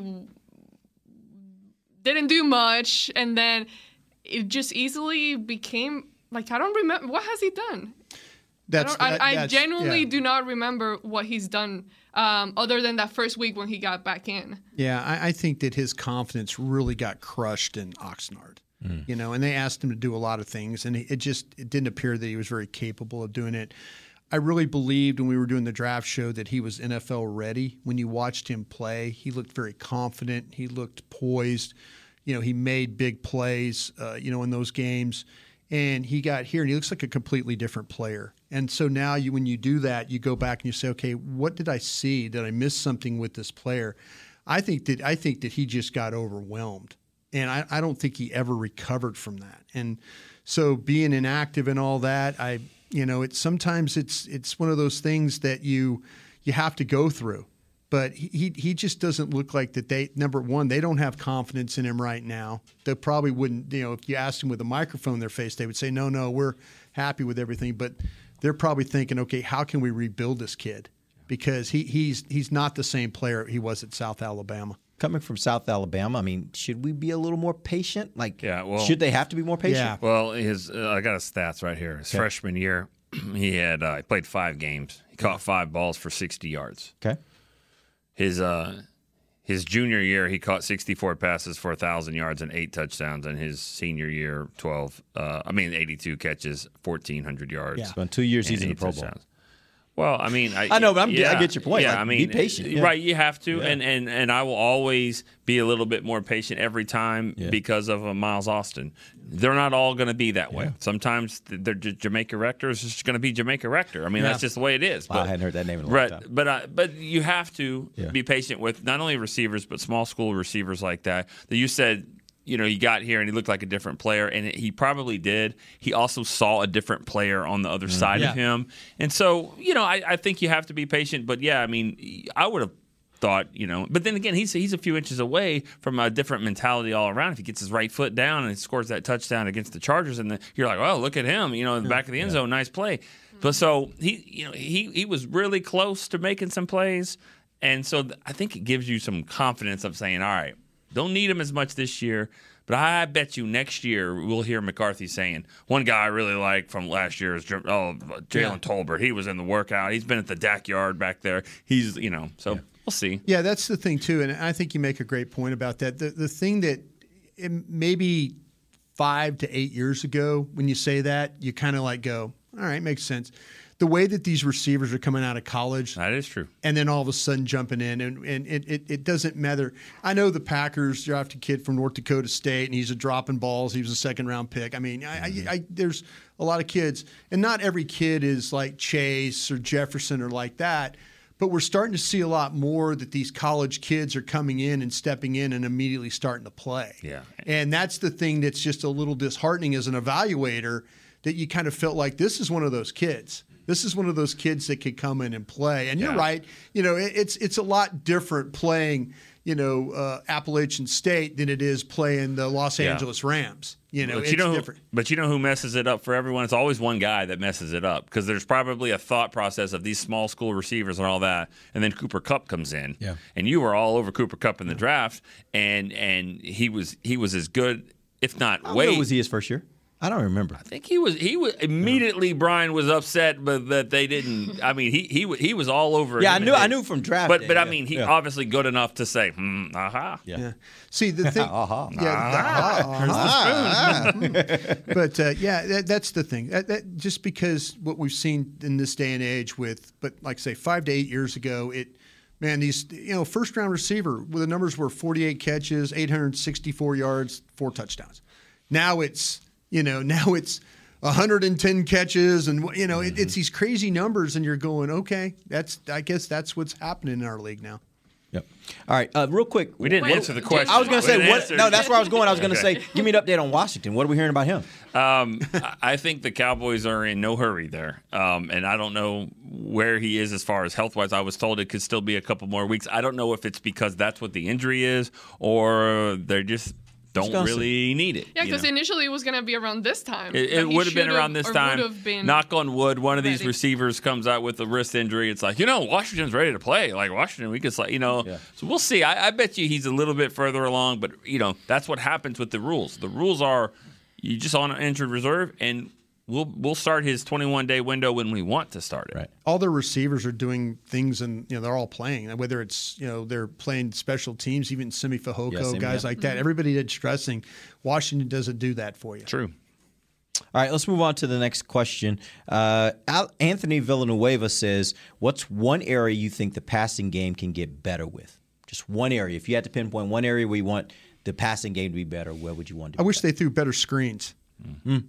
[SPEAKER 6] didn't do much, and then it just easily became like I don't remember what has he done.
[SPEAKER 5] That's
[SPEAKER 6] I,
[SPEAKER 5] that-
[SPEAKER 6] I, I genuinely
[SPEAKER 5] yeah.
[SPEAKER 6] do not remember what he's done um, other than that first week when he got back in.
[SPEAKER 5] Yeah, I, I think that his confidence really got crushed in Oxnard. You know, and they asked him to do a lot of things, and it just it didn't appear that he was very capable of doing it. I really believed when we were doing the draft show that he was NFL ready. When you watched him play, he looked very confident. He looked poised. You know, he made big plays. Uh, you know, in those games, and he got here and he looks like a completely different player. And so now, you when you do that, you go back and you say, okay, what did I see? Did I miss something with this player? I think that I think that he just got overwhelmed, and I, I don't think he ever recovered from that. And so being inactive and all that, I you know, it's sometimes it's it's one of those things that you you have to go through. But he he- just doesn't look like that. They number one, they don't have confidence in him right now. They probably wouldn't. You know, if you asked him with a microphone in their face, they would say, "No, no, we're happy with everything." But they're probably thinking, "Okay, how can we rebuild this kid?" Because he he's he's not the same player he was at South Alabama.
[SPEAKER 3] Coming from South Alabama, I mean, should we be a little more patient? Like,
[SPEAKER 4] Yeah, well,
[SPEAKER 3] should they have to be more patient? Yeah.
[SPEAKER 4] Well, his uh, I got his stats right here. His
[SPEAKER 3] Okay.
[SPEAKER 4] freshman year, he had uh, he played five games. He caught five balls for sixty yards.
[SPEAKER 3] Okay.
[SPEAKER 4] His uh his junior year, he caught sixty four passes for thousand yards and eight touchdowns. And his senior year, twelve. Uh, I mean, eighty two catches, fourteen hundred yards.
[SPEAKER 3] Yeah. So in two years, he's in the
[SPEAKER 4] eight
[SPEAKER 3] Pro Bowl.
[SPEAKER 4] touchdowns. Well, I mean, I,
[SPEAKER 3] I know, but I'm- I get your point.
[SPEAKER 4] Yeah,
[SPEAKER 3] Like,
[SPEAKER 4] I
[SPEAKER 3] be patient, yeah.
[SPEAKER 4] right? You have to,
[SPEAKER 3] Yeah.
[SPEAKER 4] and and and I will always be a little bit more patient every time because of uh, Miles Austin. They're not all going to be that way. Sometimes th- they're just Jamaica Rector is just going to be Jamaica Rector. I mean,
[SPEAKER 3] Yeah.
[SPEAKER 4] that's just the way it is.
[SPEAKER 3] Wow, I hadn't heard that name in a long
[SPEAKER 4] right,
[SPEAKER 3] time.
[SPEAKER 4] But uh, but you have to
[SPEAKER 3] Yeah.
[SPEAKER 4] be patient with not only receivers but small school receivers like that. That you said. You know, he got here and he looked like a different player, and he probably did. He also saw a different player on the other mm. side
[SPEAKER 9] Yeah.
[SPEAKER 4] of him, and so you know, I, I think you have to be patient. But yeah, I mean, I would have thought, you know, but then again, he's he's a few inches away from a different mentality all around. If he gets his right foot down and he scores that touchdown against the Chargers, and the, you're like, oh, look at him, you know, in the back of the end zone, nice play. But so he, you know, he he was really close to making some plays. And so th- I think it gives you some confidence of saying, all right, don't need him as much this year. But I bet you next year we'll hear McCarthy saying one guy I really like from last year is oh Jalen
[SPEAKER 5] Yeah.
[SPEAKER 4] Tolbert. He was in the workout. He's been at the DAC yard back there. He's you know so we'll see.
[SPEAKER 5] Yeah, that's the thing too, and I think you make a great point about that. The the thing that it, maybe five to eight years ago, when you say that, you kind of like go, all right, makes sense. The way that these receivers are coming out of college,
[SPEAKER 4] that is true,
[SPEAKER 5] and then all of a sudden jumping in, and, and it, it, it doesn't matter. I know the Packers drafted a kid from North Dakota State, and he's a dropping balls. He was a second round pick. I mean, I, I, mm-hmm. I, there's a lot of kids, and not every kid is like Chase or Jefferson or like that. But we're starting to see a lot more that these college kids are coming in and stepping in and immediately starting to play.
[SPEAKER 4] Yeah.
[SPEAKER 5] And that's the thing that's just a little disheartening as an evaluator that you kind of felt like this is one of those kids. This is one of those kids that could come in and play. And you're right. You know, it, it's it's a lot different playing, you know, uh, Appalachian State than it is playing the Los
[SPEAKER 4] Yeah.
[SPEAKER 5] Angeles Rams. You know,
[SPEAKER 4] but
[SPEAKER 5] it's
[SPEAKER 4] you know, who-
[SPEAKER 5] different.
[SPEAKER 4] but you know who messes it up for everyone? It's always one guy that messes it up because there's probably a thought process of these small school receivers and all that, and then Cooper Kupp comes in,
[SPEAKER 3] Yeah.
[SPEAKER 4] and you were all over Cooper Kupp in the draft, and and he was he was as good, if not
[SPEAKER 3] How
[SPEAKER 4] way.
[SPEAKER 3] good was he his first year? I don't remember.
[SPEAKER 4] I think he was he was immediately. Brian was upset, but that they didn't. I mean, he he he was all over.
[SPEAKER 3] Yeah, I knew- I knew from draft
[SPEAKER 4] But
[SPEAKER 3] day,
[SPEAKER 4] but I
[SPEAKER 3] yeah,
[SPEAKER 4] mean, he
[SPEAKER 3] yeah.
[SPEAKER 4] obviously good enough to say, hmm, aha.
[SPEAKER 5] Yeah. See the thing.
[SPEAKER 3] Aha.
[SPEAKER 5] Yeah.
[SPEAKER 4] Ah.
[SPEAKER 5] the- ah. but uh, yeah, that, that's the thing. That, that, just because what we've seen in this day and age with, but like say five to eight years ago, it. Man, these you know first round receiver, where the numbers were 48 catches, 864 yards, four touchdowns. Now it's you know now it's 110 catches, and you know it, it's these crazy numbers, and you're going, okay, that's I guess that's what's happening in our league now.
[SPEAKER 3] Yep. All right, uh, real quick.
[SPEAKER 4] We didn't answer the question.
[SPEAKER 3] I was going to say
[SPEAKER 4] didn't
[SPEAKER 3] what?
[SPEAKER 4] answer.
[SPEAKER 3] No, that's where I was going. I was going to
[SPEAKER 4] Okay.
[SPEAKER 3] say, give me an update on Washington. What are we hearing about him?
[SPEAKER 4] Um, I- I think the Cowboys are in no hurry there, um, and I don't know where he is as far as health wise. I was told it could still be a couple more weeks. I don't know if it's because that's what the injury is, or they're just don't
[SPEAKER 6] gonna
[SPEAKER 4] really need it.
[SPEAKER 6] Yeah,
[SPEAKER 4] you
[SPEAKER 6] because
[SPEAKER 4] know?
[SPEAKER 6] initially it was gonna be around this time.
[SPEAKER 4] It, it would have been around this time.
[SPEAKER 6] been
[SPEAKER 4] Knock on wood. One of these
[SPEAKER 6] ready.
[SPEAKER 4] receivers comes out with a wrist injury. It's like you know Washington's ready to play. Like Washington, we could like you know. So we'll see. I, I bet you he's a little bit further along, but you know that's what happens with the rules. The rules are you just on an injured reserve, and we'll we'll start his 21 day window when we want to start it. Right.
[SPEAKER 5] all their receivers are doing things and you know they're all playing whether it's you know they're playing special teams even Simi Fehoko
[SPEAKER 3] Yeah, Simi,
[SPEAKER 5] guys
[SPEAKER 3] yeah.
[SPEAKER 5] like that
[SPEAKER 6] Mm-hmm.
[SPEAKER 5] everybody that's stressing Washington doesn't do that for you
[SPEAKER 4] true
[SPEAKER 3] All right, let's move on to the next question. Uh, Anthony Villanueva says, "What's one area you think the passing game can get better with? Just one area. If you had to pinpoint one area where you want the passing game to be better, where would you want to?
[SPEAKER 5] I wish they threw better screens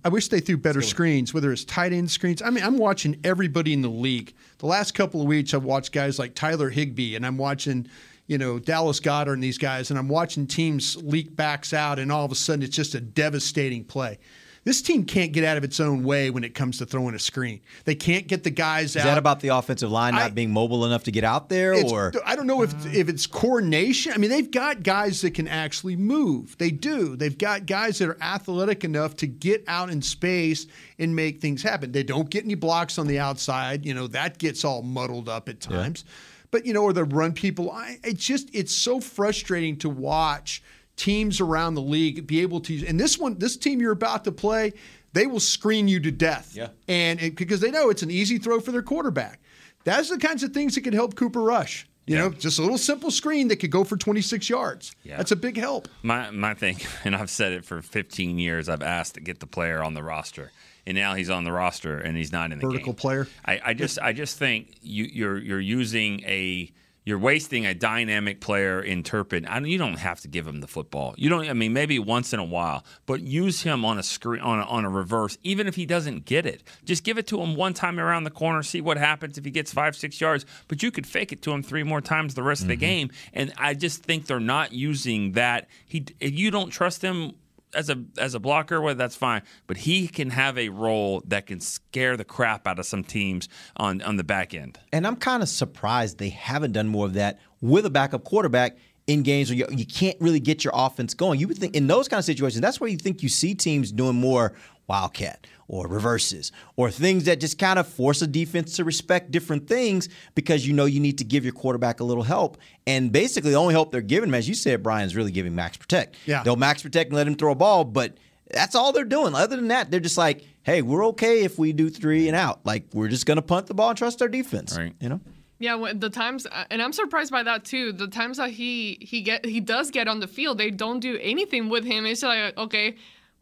[SPEAKER 5] I wish they threw better screens, whether it's tight end screens. I mean, I'm watching everybody in the league. The last couple of weeks, I've watched guys like Tyler Higbee, and I'm watching, you know, Dallas Goedert and these guys, and I'm watching teams leak backs out, and all of a sudden, it's just a devastating play. This team can't get out of its own way when it comes to throwing a screen. They can't get the guys out.
[SPEAKER 3] Is
[SPEAKER 5] out.
[SPEAKER 3] that about the offensive line not
[SPEAKER 5] I-
[SPEAKER 3] being mobile enough to get out there, or
[SPEAKER 5] I don't know if if it's coordination. I mean, they've got guys that can actually move. They do. They've got guys that are athletic enough to get out in space and make things happen. They don't get any blocks on the outside. You know that gets all muddled up at times. But you know, or the run people. I, it's just it's so frustrating to watch teams around the league be able to. And this one, this team you're about to play, they will screen you to death.
[SPEAKER 3] Yeah.
[SPEAKER 5] And it, because they know it's an easy throw for their quarterback. That's the kinds of things that can help Cooper Rush. You know, just a little simple screen that could go for 26 yards.
[SPEAKER 4] Yeah.
[SPEAKER 5] That's a big help.
[SPEAKER 4] My my thing, and I've said it for 15 years. I've asked to get the player on the roster, and now he's on the roster and he's not in the
[SPEAKER 5] Vertical
[SPEAKER 4] game.
[SPEAKER 5] player.
[SPEAKER 4] I, I just I just think you, you're you're using a you're wasting a dynamic player in Turpin. I, you don't have to give him the football. You don't. I mean, maybe once in a while, but use him on a screen on a, on a reverse, even if he doesn't get it. Just give it to him one time around the corner, see what happens if he gets five six yards. But you could fake it to him three more times the rest of the mm-hmm. game. And I just think they're not using that. He if you don't trust him as a as a blocker, well, that's fine. But he can have a role that can scare the crap out of some teams on on the back end.
[SPEAKER 3] And I'm kind of surprised they haven't done more of that with a backup quarterback in games where you, you can't really get your offense going. You would think in those kind of situations, that's where you think you see teams doing more wildcat or reverses or things that just kind of force a defense to respect different things because you know you need to give your quarterback a little help. And basically, the only help they're giving him, as you said, Brian, is really giving max protect.
[SPEAKER 5] Yeah.
[SPEAKER 3] They'll max protect and let him throw a ball, but that's all they're doing. Other than that, they're just like, hey, we're okay if we do three and out. Like, we're just going to punt the ball and trust our defense. Right. You know?
[SPEAKER 6] Yeah, the times, uh, and I'm surprised by that too. The times that he he get he does get on the field, they don't do anything with him. It's like, okay,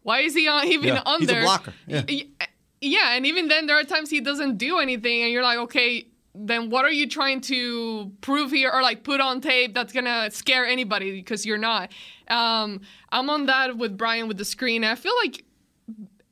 [SPEAKER 6] why is he on, even
[SPEAKER 3] Yeah,
[SPEAKER 6] on
[SPEAKER 3] he's a
[SPEAKER 6] there?
[SPEAKER 3] blocker. Yeah.
[SPEAKER 6] Y- y- yeah, and even then, there are times he doesn't do anything, and you're like, okay, then what are you trying to prove here, or like put on tape that's gonna scare anybody? Because you're not. Um, I'm on that with Brian with the screen. I feel like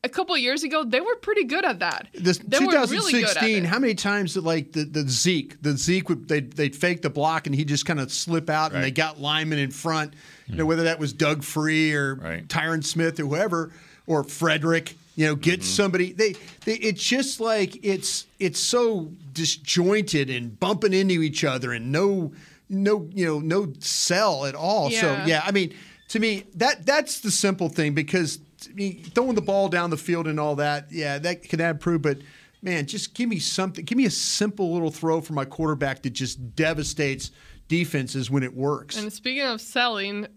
[SPEAKER 6] a couple of years ago they were pretty good at that.
[SPEAKER 5] This
[SPEAKER 6] they were really good
[SPEAKER 5] 2016, how many times did like the, the Zeke, the Zeke would they they'd fake the block and he just kind of slip out and they got linemen in front. You know hmm. whether that was Doug Free or Tyron Smith or whoever or Frederick. You know, get mm-hmm. somebody. They, they it's just like it's it's so disjointed and bumping into each other and no no you know no cell at all. So
[SPEAKER 6] Yeah.
[SPEAKER 5] yeah, I mean to me that that's the simple thing because I mean, throwing the ball down the field and all that, yeah, that can add proof. But man, just give me something. Give me a simple little throw for my quarterback that just devastates defenses when it works.
[SPEAKER 6] And speaking of selling,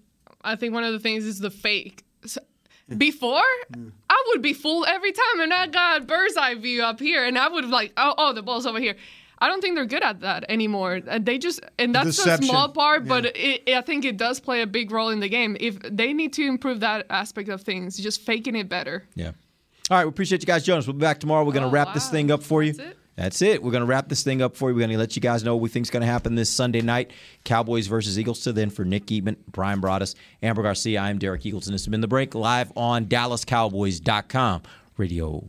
[SPEAKER 6] I think one of the things is the fake. So- before, I would be fooled every time, and I got bird's eye view up here, and I would like, oh, oh, the ball's over here. I don't think they're good at that anymore. Uh, They just, and that's
[SPEAKER 5] Deception.
[SPEAKER 6] a small part, but it, I think it does play a big role in the game. If they need to improve that aspect of things, just faking it better.
[SPEAKER 3] Yeah. All right, we appreciate you guys joining us. We'll be back tomorrow. We're going to wrap this thing up for you. That's it. We're going to wrap this thing up for you. We're going to let you guys know what we think is going to happen this Sunday night. Cowboys versus Eagles. So then for Nick Eatman, Brian Broaddus, Amber Garcia, I'm Derek Eagleton. This has been The Break live on DallasCowboys.com radio.